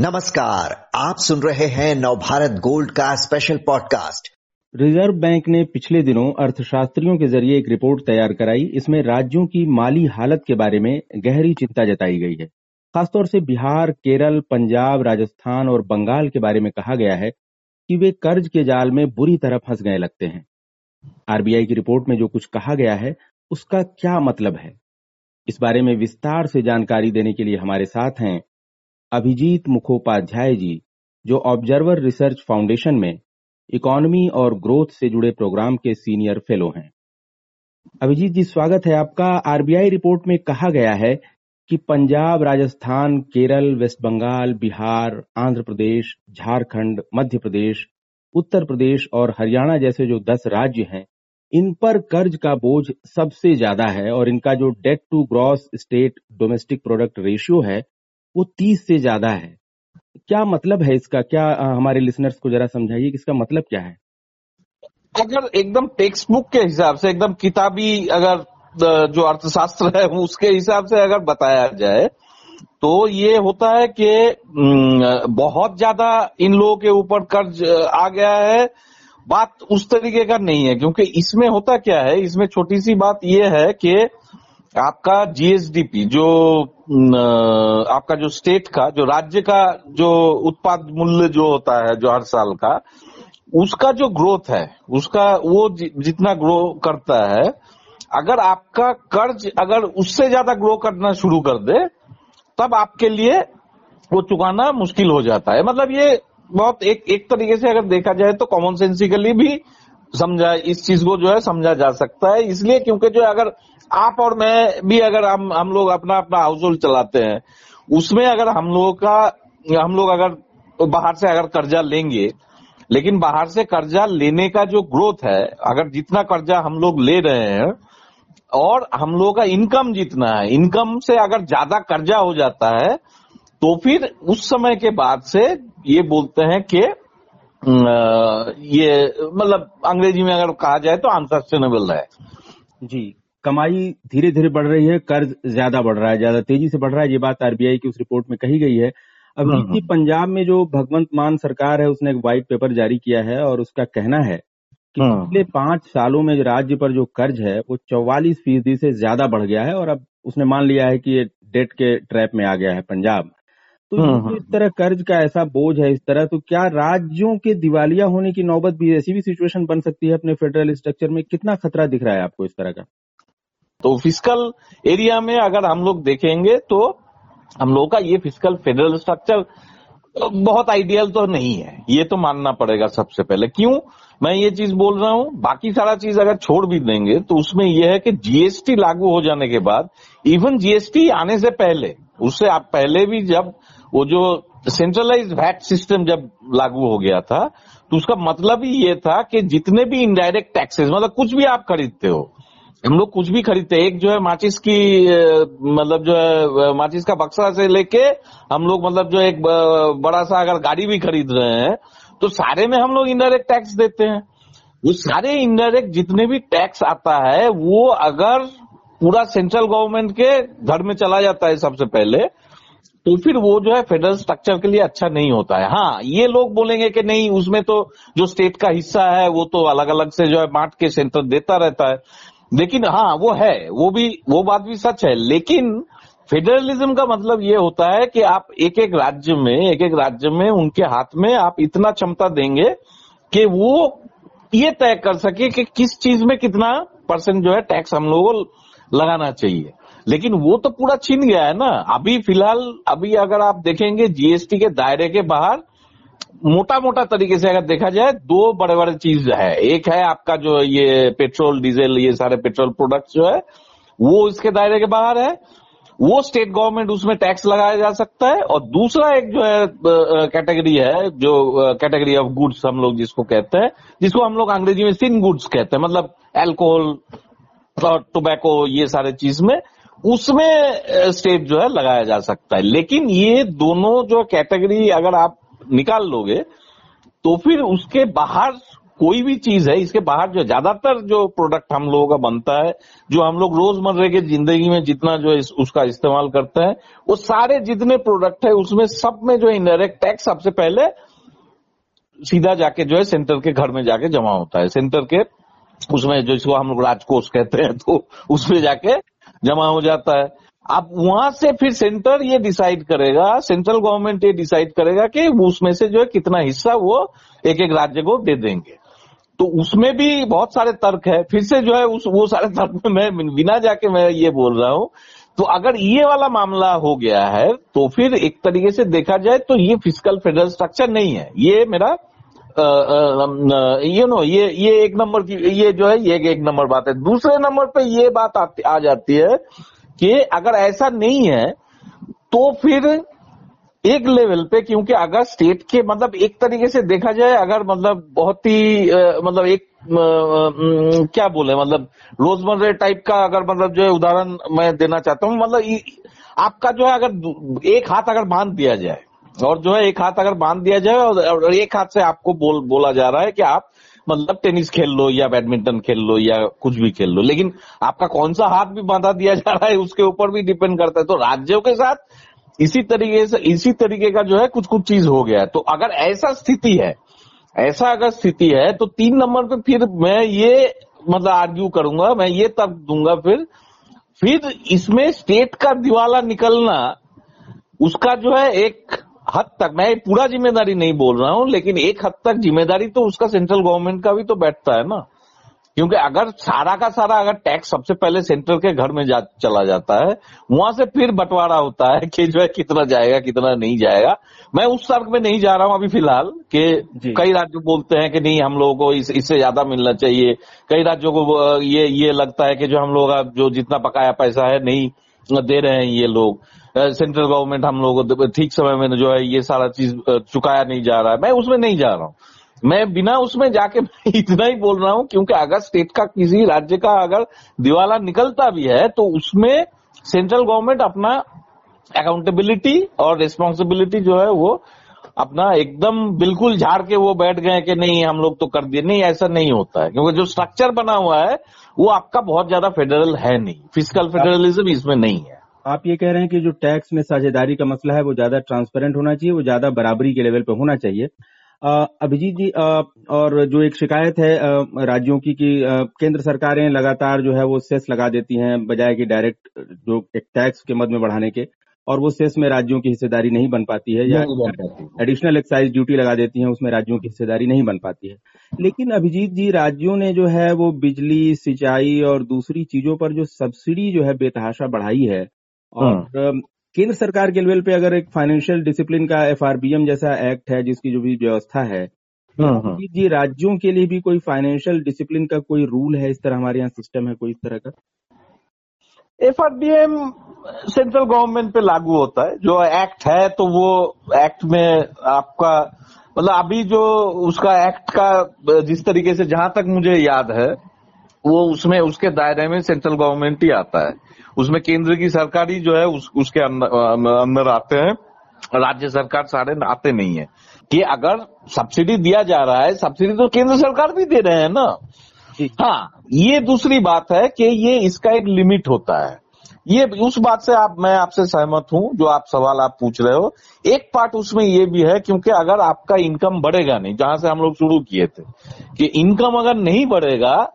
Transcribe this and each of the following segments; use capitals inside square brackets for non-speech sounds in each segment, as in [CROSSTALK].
नमस्कार, आप सुन रहे हैं नवभारत गोल्ड का स्पेशल पॉडकास्ट रिज़र्व बैंक ने पिछले दिनों अर्थशास्त्रियों के ज़रिए एक रिपोर्ट तैयार कराई, इसमें राज्यों की माली हालत के बारे में गहरी चिंता जताई गई है। खासतौर से बिहार, केरल, पंजाब, राजस्थान और बंगाल के बारे में कहा गया है कि वे कर्ज के जाल में बुरी तरह फंस गए लगते हैं। आरबीआई की रिपोर्ट में जो कुछ कहा गया है, उसका क्या मतलब है? इस बारे में विस्तार से जानकारी देने के लिए हमारे साथ हैं अभिजीत मुखोपाध्याय जी, जो ऑब्जर्वर रिसर्च फाउंडेशन में इकोनॉमी और ग्रोथ से जुड़े प्रोग्राम के सीनियर फेलो हैं। अभिजीत जी, स्वागत है आपका। आरबीआई रिपोर्ट में कहा गया है कि पंजाब, राजस्थान, केरल, वेस्ट बंगाल, बिहार, आंध्र प्रदेश, झारखंड, मध्य प्रदेश, उत्तर प्रदेश और हरियाणा जैसे जो दस राज्य हैं, इन पर कर्ज का बोझ सबसे ज़्यादा है और इनका जो debt to gross state domestic product ratio है वो तीस से ज़्यादा है। क्या मतलब है इसका? क्या हमारे लिसनर्स को जरा समझाइए कि इसका मतलब क्या है? अगर एकदम टेक्स्ट बुक के हिसाब से, एकदम किताबी अगर जो अर्थशास्त्र है, उसके हिसाब से अगर बताया जाए तो ये होता है कि बहुत ज़्यादा इन लोगों के ऊपर कर्ज आ गया है। बात उस तरीके का नहीं है, क्योंकि इसमें होता क्या है, इसमें छोटी सी बात यह है कि आपका जीएसडीपी जो आपका जो स्टेट का, जो राज्य का जो उत्पाद मूल्य जो होता है, जो हर साल का, उसका जो ग्रोथ है, उसका वो जितना ग्रो करता है, अगर आपका कर्ज अगर उससे ज़्यादा ग्रो करना शुरू कर दे, तब आपके लिए वो चुकाना मुश्किल हो जाता है। मतलब ये बहुत एक एक तरीके से अगर देखा जाए तो कॉमन सेंसिकली भी समझा, इस चीज़ को जो है समझा जा सकता है। इसलिए क्योंकि जो अगर आप और मैं भी अगर हम हम लोग अपना अपना हाउस होल्ड चलाते हैं, उसमें अगर हम लोगों का, हम लोग अगर बाहर से अगर कर्जा लेंगे, लेकिन बाहर से कर्जा लेने का जो ग्रोथ है, अगर जितना कर्जा हम लोग ले रहे हैं, और हम लोगों का इनकम जितना है इनकम से अगर ज़्यादा कर्जा हो जाता है तो फिर उस समय के बाद से ये बोलते हैं कि ये मतलब अंग्रेज़ी में अगर कहा जाए तो अनसस्टेनेबल है। जी। कमाई धीरे धीरे बढ़ रही है कर्ज ज़्यादा बढ़ रहा है ज़्यादा तेज़ी से बढ़ रहा है ये बात आरबीआई की उस रिपोर्ट में कही गई है। अब हम्म, हम्म। पंजाब में जो भगवंत मान सरकार है उसने एक व्हाइट पेपर जारी किया है और उसका कहना है कि हम्म। पिछले पाँच सालों में राज्य पर जो कर्ज है वो चौवालीस फ़ीसदी से ज़्यादा बढ़ गया है और अब उसने मान लिया है कि ये डेट के ट्रैप में आ गया है पंजाब। तो इस तरह कर्ज का ऐसा बोझ है इस तरह तो क्या राज्यों के दिवालिया होने की नौबत भी ऐसी भी सिचुएशन बन सकती है अपने फेडरल स्ट्रक्चर में? कितना खतरा दिख रहा है आपको इस तरह का? तो फ़िज़िकल एरिया में अगर हम लोग देखेंगे तो हम लोग का ये फ़िज़िकल फेडरल स्ट्रक्चर बहुत आइडियल तो नहीं है। ये तो मानना पड़ेगा सबसे पहले। क्यों? मैं ये चीज़ बोल रहा हूँ, बाकी सारा चीज़ अगर छोड़ भी देंगे तो उसमें यह है कि जीएसटी लागू हो जाने के बाद इवन जीएसटी आने से पहले, उससे आप पहले भी जब वो जो सेंट्रलाइज वैट सिस्टम जब लागू हो गया था तो उसका मतलब ही ये था कि जितने भी इनडायरेक्ट टैक्सेस मतलब कुछ भी आप खरीदते हो हम लोग कुछ भी खरीदते हैं। एक जो है माचिस की मतलब जो है माचिस का बक्सा से लेके हम लोग मतलब जो एक बड़ा सा अगर गाड़ी भी खरीद रहे हैं तो सारे में हम लोग इनडायरेक्ट टैक्स देते हैं। वो सारे इनडायरेक्ट जितने भी टैक्स आता है, वो अगर पूरा सेंट्रल गवर्नमेंट के घर में चला जाता है सबसे पहले तो फिर वो जो है फेडरल स्ट्रक्चर के लिए अच्छा नहीं होता है। हाँ ये लोग बोलेंगे कि नहीं, उसमें तो जो स्टेट का हिस्सा है, वो तो अलग अलग से जो है बांट के सेंटर देता रहता है। लेकिन हाँ वो है, वो भी, वो बात भी सच है, लेकिन फेडरलिज्म का मतलब ये होता है कि आप एक एक राज्य में एक एक राज्य में, उनके हाथ में आप इतना क्षमता देंगे कि वो ये तय कर सके कि किस चीज़ में कितना परसेंट जो है टैक्स हम लोगों को लगाना चाहिए। लेकिन वो तो पूरा छीन गया है ना। अभी फ़िलहाल, अभी अगर आप देखेंगे जीएसटी के दायरे के बाहर मोटा मोटा तरीके से अगर देखा जाए, दो बड़े बड़े चीज़ है। एक है आपका जो ये पेट्रोल, डीजल, ये सारे पेट्रोल प्रोडक्ट्स जो है, वो इसके दायरे के बाहर है। वो स्टेट गवर्नमेंट उसमें टैक्स लगाया जा सकता है और दूसरा एक जो है कैटेगरी है, जो कैटेगरी ऑफ़ गुड्स हम लोग जिसको कहते हैं, जिसको हम लोग अंग्रेज़ी में सिन गुड्स कहते हैं मतलब एल्कोहल टोबैको, ये सारे चीज़ में, उसमें स्टेट जो है लगाया जा सकता है। लेकिन ये दोनों जो कैटेगरी अगर आप निकाल लोगे तो फिर उसके बाहर कोई भी चीज़ है, इसके बाहर जो ज़्यादातर जो प्रोडक्ट हम लोगों का बनता है, जो हम लोग रोजमर्रे के ज़िंदगी में जितना जो है उसका इस्तेमाल करते हैं, वो सारे जितने प्रोडक्ट है, उसमें सब में जो इनडायरेक्ट टैक्स सबसे पहले सीधा जाके जो है सेंटर के घर में जाके जमा होता है। सेंटर के उसमें जो इसको हम लोग राजकोष कहते हैं तो उसमें जाके जमा हो जाता है। अब वहाँ से फिर सेंटर ये डिसाइड करेगा सेंट्रल गवर्नमेंट ये डिसाइड करेगा कि उसमें से जो है कितना हिस्सा वो एक एक राज्य को दे देंगे। तो उसमें भी बहुत सारे तर्क है। फिर से जो है उस, वो सारे [LAUGHS] तर्क में मैं, बिना जाके मैं ये बोल रहा हूँ। तो अगर ये वाला मामला हो गया है तो फिर एक तरीके से देखा जाए तो ये फ़िज़िकल फेडरल स्ट्रक्चर नहीं है। ये मेरा यू नो ये ये एक नंबर की, ये जो है, ये एक नंबर बात है। दूसरे नंबर पे ये बात आ जाती है कि अगर ऐसा नहीं है तो फिर एक लेवल पे, क्योंकि अगर स्टेट के मतलब एक तरीके से देखा जाए, अगर मतलब बहुत ही मतलब एक क्या बोले मतलब रोजमर्रे टाइप का अगर मतलब जो है उदाहरण मैं देना चाहता हूँ मतलब आपका जो है अगर एक हाथ अगर बाँध दिया जाए, और जो है एक हाथ अगर बाँध दिया जाए और एक हाथ से आपको बोल, बोला जा रहा है कि आप मतलब टेनिस खेल लो या बैडमिंटन खेल लो या कुछ भी खेल लो, लेकिन आपका कौन सा हाथ भी बांधा दिया जा रहा है उसके ऊपर भी डिपेंड करता है। तो राज्यों के साथ इसी तरीके से, इसी तरीके का जो है कुछ कुछ चीज़ हो गया है। तो अगर ऐसा स्थिति है, ऐसा अगर स्थिति है तो तीन नंबर पे फिर मैं ये मतलब आर्ग्यू करूँगा, मैं ये तर्क दूँगा फिर फिर इसमें स्टेट का दिवाला निकलना, उसका जो है एक हद तक मैं पूरा ज़िम्मेदारी नहीं बोल रहा हूँ लेकिन एक हद तक ज़िम्मेदारी तो उसका सेंट्रल गवर्नमेंट का भी तो बैठता है ना। क्योंकि अगर सारा का सारा अगर टैक्स सबसे पहले सेंटर के घर में जा, चला जाता है वहाँ से फिर बंटवारा होता है कि जो है कितना जाएगा कितना नहीं जाएगा। मैं उस तर्क में नहीं जा रहा हूँ अभी फ़िलहाल कि कई राज्य बोलते हैं कि नहीं हम लोगों को इस, इससे ज़्यादा मिलना चाहिए। कई राज्यों को ये ये लगता है कि जो हम लोग जो जितना बकाया पैसा है नहीं दे रहे हैं ये लोग। सेंट्रल गवर्नमेंट हम लोग ठीक समय में जो है ये सारा चीज़ चुकाया नहीं जा रहा है। मैं उसमें नहीं जा रहा हूँ। मैं बिना उसमें जाके [LAUGHS] इतना ही बोल रहा हूँ, क्योंकि अगर स्टेट का किसी राज्य का अगर दिवाला निकलता भी है तो उसमें सेंट्रल गवर्नमेंट अपना अकाउंटेबिलिटी और रिस्पॉन्सिबिलिटी जो है वो अपना एकदम बिल्कुल झाड़ के वो बैठ गए कि नहीं हम लोग तो कर दिए। नहीं ऐसा नहीं होता है क्योंकि जो स्ट्रक्चर बना हुआ है वो आपका बहुत ज़्यादा फेडरल है नहीं। फ़िज़िकल फेडरलिज्म इसमें नहीं है। आप ये कह रहे हैं कि जो टैक्स में साझेदारी का मसला है वो ज़्यादा ट्रांसपेरेंट होना चाहिए वो ज़्यादा बराबरी के लेवल पे होना चाहिए। अभिजीत जी आ, और जो एक शिकायत है आ, राज्यों की कि आ, केंद्र सरकारें लगातार जो है वो सेस लगा देती हैं बजाय कि डायरेक्ट जो एक टैक्स के मद में बढ़ाने के। और वो सेस में राज्यों की हिस्सेदारी नहीं बन पाती है या एडिशनल एक्साइज ड्यूटी लगा देती है उसमें राज्यों की हिस्सेदारी नहीं बन पाती है लेकिन अभिजीत जी राज्यों ने जो है वो बिजली सिंचाई और दूसरी चीज़ों पर जो सब्सिडी जो है बेतहाशा बढ़ाई है और हाँ। केंद्र सरकार के लेवल पे अगर एक फाइनेंशियल डिसिप्लिन का एफ़ जैसा एक्ट है जिसकी जो भी व्यवस्था है हाँ, हाँ। जी राज्यों के लिए भी कोई फाइनेंशियल डिसिप्लिन का कोई रूल है इस तरह हमारे यहाँ सिस्टम है कोई इस तरह का एफआरडीएम सेंट्रल गवर्नमेंट पे लागू होता है। जो एक्ट है तो वो एक्ट में आपका मतलब अभी जो उसका एक्ट का जिस तरीके से जहाँ तक मुझे याद है वो उसमें उसके दायरे में सेंट्रल गवर्नमेंट ही आता है। उसमें केंद्र की सरकार ही जो है उस, उसके अंदर आते हैं। राज्य सरकार सारे आते नहीं है। कि अगर सब्सिडी दिया जा रहा है सब्सिडी तो केंद्र सरकार भी दे रहे हैं ना। हाँ ये दूसरी बात है कि ये इसका एक लिमिट होता है। ये उस बात से आप, मैं आपसे सहमत हूँ, जो आप सवाल आप पूछ रहे हो। एक पार्ट उसमें ये भी है, क्योंकि अगर आपका इनकम बढ़ेगा नहीं, जहाँ से हम लोग शुरू किए थे, कि इनकम अगर नहीं बढ़ेगा,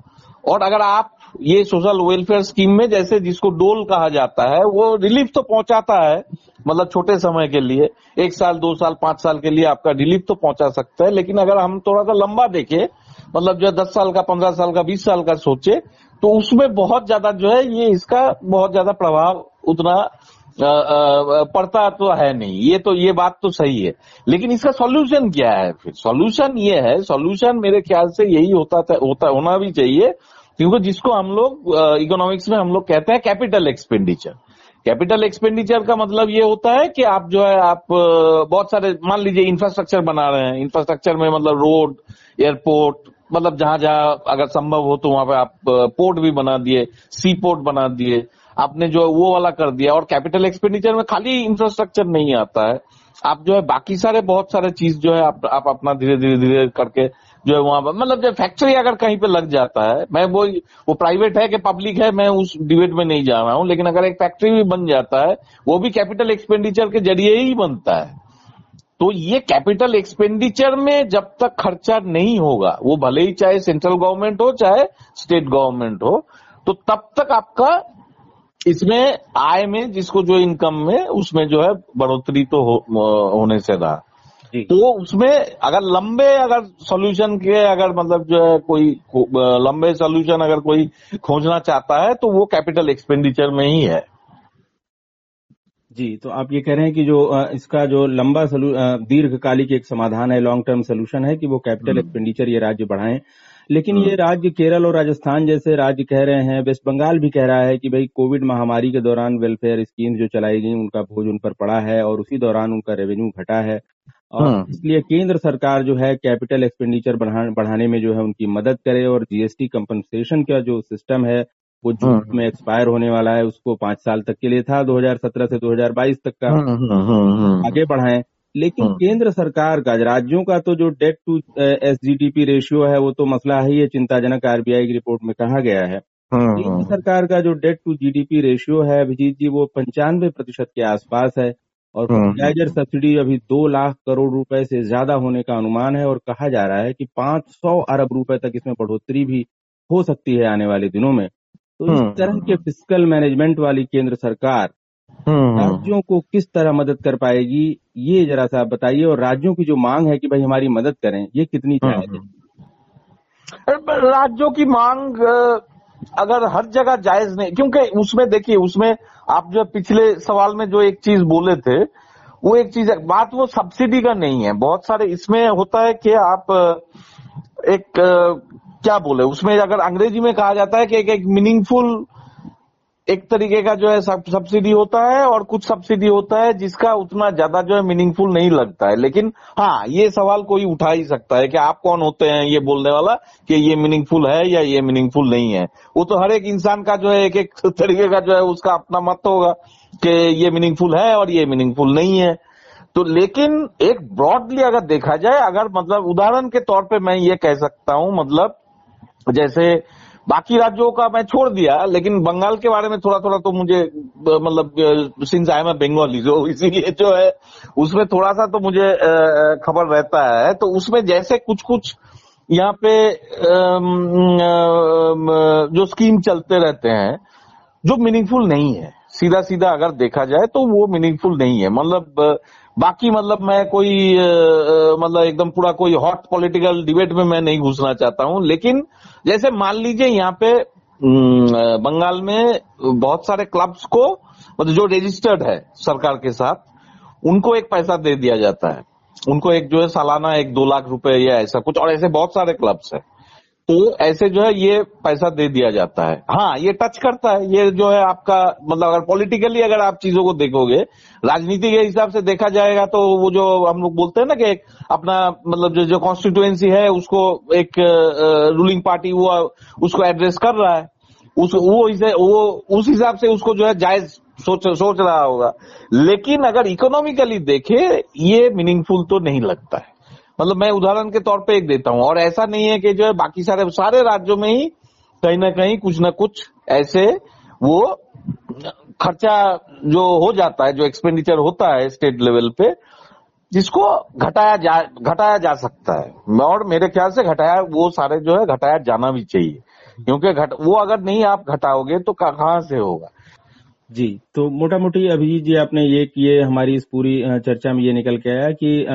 और अगर आप ये सोशल वेलफेयर स्कीम में जैसे जिसको डोल कहा जाता है, वो रिलीफ तो पहुंचाता है मतलब छोटे समय के लिए, एक साल, दो साल, पाँच साल के लिए आपका रिलीफ तो पहुँचा सकता है, लेकिन अगर हम थोड़ा सा लंबा देखें मतलब जो है दस साल का पंद्रह साल का बीस साल का सोचे तो उसमें बहुत ज़्यादा जो है ये इसका बहुत ज़्यादा प्रभाव उतना पड़ता तो है नहीं। ये तो ये बात तो सही है। लेकिन इसका सॉल्यूशन क्या है फिर? सॉल्यूशन ये है सॉल्यूशन मेरे ख्याल से यही होता था, होता होना भी चाहिए क्योंकि जिसको हम लोग इकोनॉमिक्स में हम लोग कहते हैं कैपिटल एक्सपेंडिचर कैपिटल एक्सपेंडिचर का मतलब ये होता है कि आप जो है आप बहुत सारे मान लीजिए इंफ्रास्ट्रक्चर बना रहे हैं। इंफ्रास्ट्रक्चर में मतलब रोड एयरपोर्ट मतलब जहाँ जहाँ अगर संभव हो तो वहाँ पे आप पोर्ट भी बना दिए सी पोर्ट बना दिए। आपने जो है वो वाला कर दिया। और कैपिटल एक्सपेंडिचर में खाली इंफ्रास्ट्रक्चर नहीं आता है। आप जो है बाकी सारे बहुत सारे चीज़ जो है आप, आप अपना धीरे धीरे धीरे करके जो है वहाँ पर मतलब जब फैक्ट्री अगर कहीं पे लग जाता है मैं वो वो प्राइवेट है कि पब्लिक है मैं उस डिबेट में नहीं जा रहा हूँ लेकिन अगर एक फैक्ट्री भी बन जाता है वो भी कैपिटल एक्सपेंडिचर के ज़रिए ही बनता है। तो ये कैपिटल एक्सपेंडिचर में जब तक खर्चा नहीं होगा वो भले ही चाहे सेंट्रल गवर्नमेंट हो चाहे स्टेट गवर्नमेंट हो तो तब तक आपका इसमें आय में जिसको जो इनकम में उसमें जो है बढ़ोतरी तो हो, होने से रहा। तो उसमें अगर लंबे अगर सॉल्यूशन के अगर मतलब जो है कोई लंबे सॉल्यूशन अगर कोई खोजना चाहता है तो वो कैपिटल एक्सपेंडिचर में ही है। जी तो आप ये कह रहे हैं कि जो इसका जो लंबा दीर्घकालिक एक समाधान है लॉन्ग टर्म सोल्यूशन है कि वो कैपिटल एक्सपेंडिचर हम्म। ये राज्य बढ़ाएँ लेकिन ये हम्म। राज्य केरल और राजस्थान जैसे राज्य कह रहे हैं वेस्ट बंगाल भी कह रहा है कि भाई कोविड महामारी के दौरान वेलफेयर स्कीम जो चलाई गई उनका बोझ उन पर पड़ा है और उसी दौरान उनका रेवेन्यू घटा है और हम्म। इसलिए केंद्र सरकार जो है कैपिटल एक्सपेंडिचर बढ़ाने में जो है उनकी मदद करे और जीएसटी कंपनसेशन का जो सिस्टम है वो जून हम्म। में एक्सपायर होने वाला है उसको पाँच साल तक के लिए था 2017 से 2022 तक का हम्म, आगे बढ़ाए। लेकिन केंद्र सरकार का राज्यों का तो जो डेट टू एस रेशियो है वो तो मसला है ही चिंताजनक आरबीआई की रिपोर्ट में कहा गया है। केंद्र सरकार का जो डेट टू जीडीपी रेशियो है अभिजीत जी वो पंचानवे प्रतिशत के आसपास है और फर्टिलाइज़र हाँ। सब्सिडी अभी दो लाख करोड़ रुपए से ज़्यादा होने का अनुमान है और कहा जा रहा है कि 500 अरब रुपए तक इसमें बढ़ोतरी भी हो सकती है आने वाले दिनों में। तो इस हाँ। तरह के फ़िज़िकल मैनेजमेंट वाली केंद्र सरकार हाँ, राज्यों को किस तरह मदद कर पाएगी ये जरा सा बताइए और राज्यों की जो मांग है कि भाई हमारी मदद करें ये कितनी है राज्यों की मांग अगर हर जगह जायज़ नहीं क्योंकि उसमें देखिए उसमें आप जो पिछले सवाल में जो एक चीज़ बोले थे वो एक चीज़ है बात वो सब्सिडी का नहीं है बहुत सारे इसमें होता है कि आप एक क्या बोले? उसमें अगर अंग्रेज़ी में कहा जाता है कि एक, एक मीनिंगफुल एक तरीके का जो है सब्सिडी होता है और कुछ सब्सिडी होता है जिसका उतना ज़्यादा जो है मीनिंगफुल नहीं लगता है। लेकिन हाँ ये सवाल कोई उठा ही सकता है कि आप कौन होते हैं ये बोलने वाला कि ये मीनिंगफुल है या ये मीनिंगफुल नहीं है। वो तो हर एक इंसान का जो है एक एक तरीके का जो है उसका अपना मत होगा कि ये मीनिंगफुल है और ये मीनिंगफुल नहीं है। तो लेकिन एक ब्रॉडली अगर देखा जाए अगर मतलब उदाहरण के तौर पे मैं ये कह सकता हूँ मतलब जैसे बाकी राज्यों का मैं छोड़ दिया, लेकिन बंगाल के बारे में थोड़ा थोड़ा तो मुझे मतलब सिंस आई एम बंगाली जो इसीलिए जो है, उसमें थोड़ा सा तो मुझे खबर रहता है। तो उसमें जैसे कुछ कुछ यहाँ पे जो स्कीम चलते रहते हैं, जो मीनिंगफुल नहीं है। सीधा सीधा अगर देखा जाए तो वो मीनिंगफुल नहीं है। मतलब बाकी मतलब मैं कोई मतलब एकदम पूरा कोई हॉट पॉलिटिकल डिबेट में मैं नहीं घुसना चाहता हूँ। लेकिन जैसे मान लीजिए यहाँ पे बंगाल में बहुत सारे क्लब्स को मतलब जो रजिस्टर्ड है सरकार के साथ, उनको एक पैसा दे दिया जाता है। उनको एक जो है सालाना एक दो लाख रुपए या ऐसा कुछ, और ऐसे बहुत सारे क्लब्स है। तो ऐसे जो है ये पैसा दे दिया जाता है। हाँ ये टच करता है। ये जो है आपका मतलब अगर पॉलिटिकली अगर आप चीज़ों को देखोगे, राजनीति के हिसाब से देखा जाएगा तो वो जो हम लोग बोलते हैं ना कि अपना मतलब जो जो कॉन्स्टिट्युएंसी है, उसको एक रूलिंग पार्टी हुआ उसको एड्रेस कर रहा है। उस, वो इसे, वो, उस हिसाब से उसको जो है जायज़ सोच सोच रहा होगा। लेकिन अगर इकोनॉमिकली देखे, ये मीनिंगफुल तो नहीं लगता है। मतलब मैं उदाहरण के तौर पे एक देता हूँ। और ऐसा नहीं है कि जो है बाकी सारे सारे राज्यों में ही कहीं ना कहीं कुछ ना कुछ ऐसे वो खर्चा जो हो जाता है, जो एक्सपेंडिचर होता है स्टेट लेवल पे, जिसको घटाया जा घटाया जा सकता है। और मेरे ख्याल से घटाया, वो सारे जो है घटाया जाना भी चाहिए। क्योंकि घट, वो अगर नहीं आप घटाओगे तो कहाँ से होगा? जी तो मोटा मोटी अभिजीत जी आपने ये किए, हमारी इस पूरी चर्चा में ये निकल के आया कि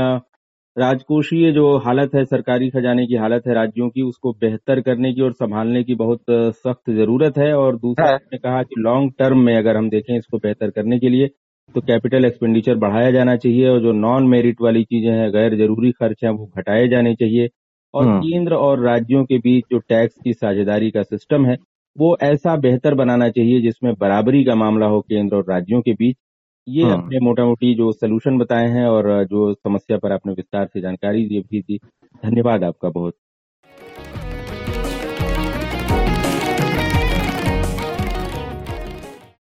राजकोषीय जो हालत है सरकारी खजाने की हालत है राज्यों की उसको बेहतर करने की और संभालने की बहुत सख्त ज़रूरत है और दूसरा आपने कहा कि लॉन्ग टर्म में अगर हम देखें इसको बेहतर करने के लिए तो कैपिटल एक्सपेंडिचर बढ़ाया जाना चाहिए और जो नॉन मेरिट वाली चीज़ें हैं गैर ज़रूरी खर्च हैं वो घटाए जाने चाहिए और हाँ। केंद्र और राज्यों के बीच जो टैक्स की साझेदारी का सिस्टम है वो ऐसा बेहतर बनाना चाहिए जिसमें बराबरी का मामला हो केंद्र और राज्यों के बीच ये हाँ। अपने मोटा मोटी जो सोल्यूशन बताए हैं और जो समस्या पर आपने विस्तार से जानकारी दी थी धन्यवाद आपका बहुत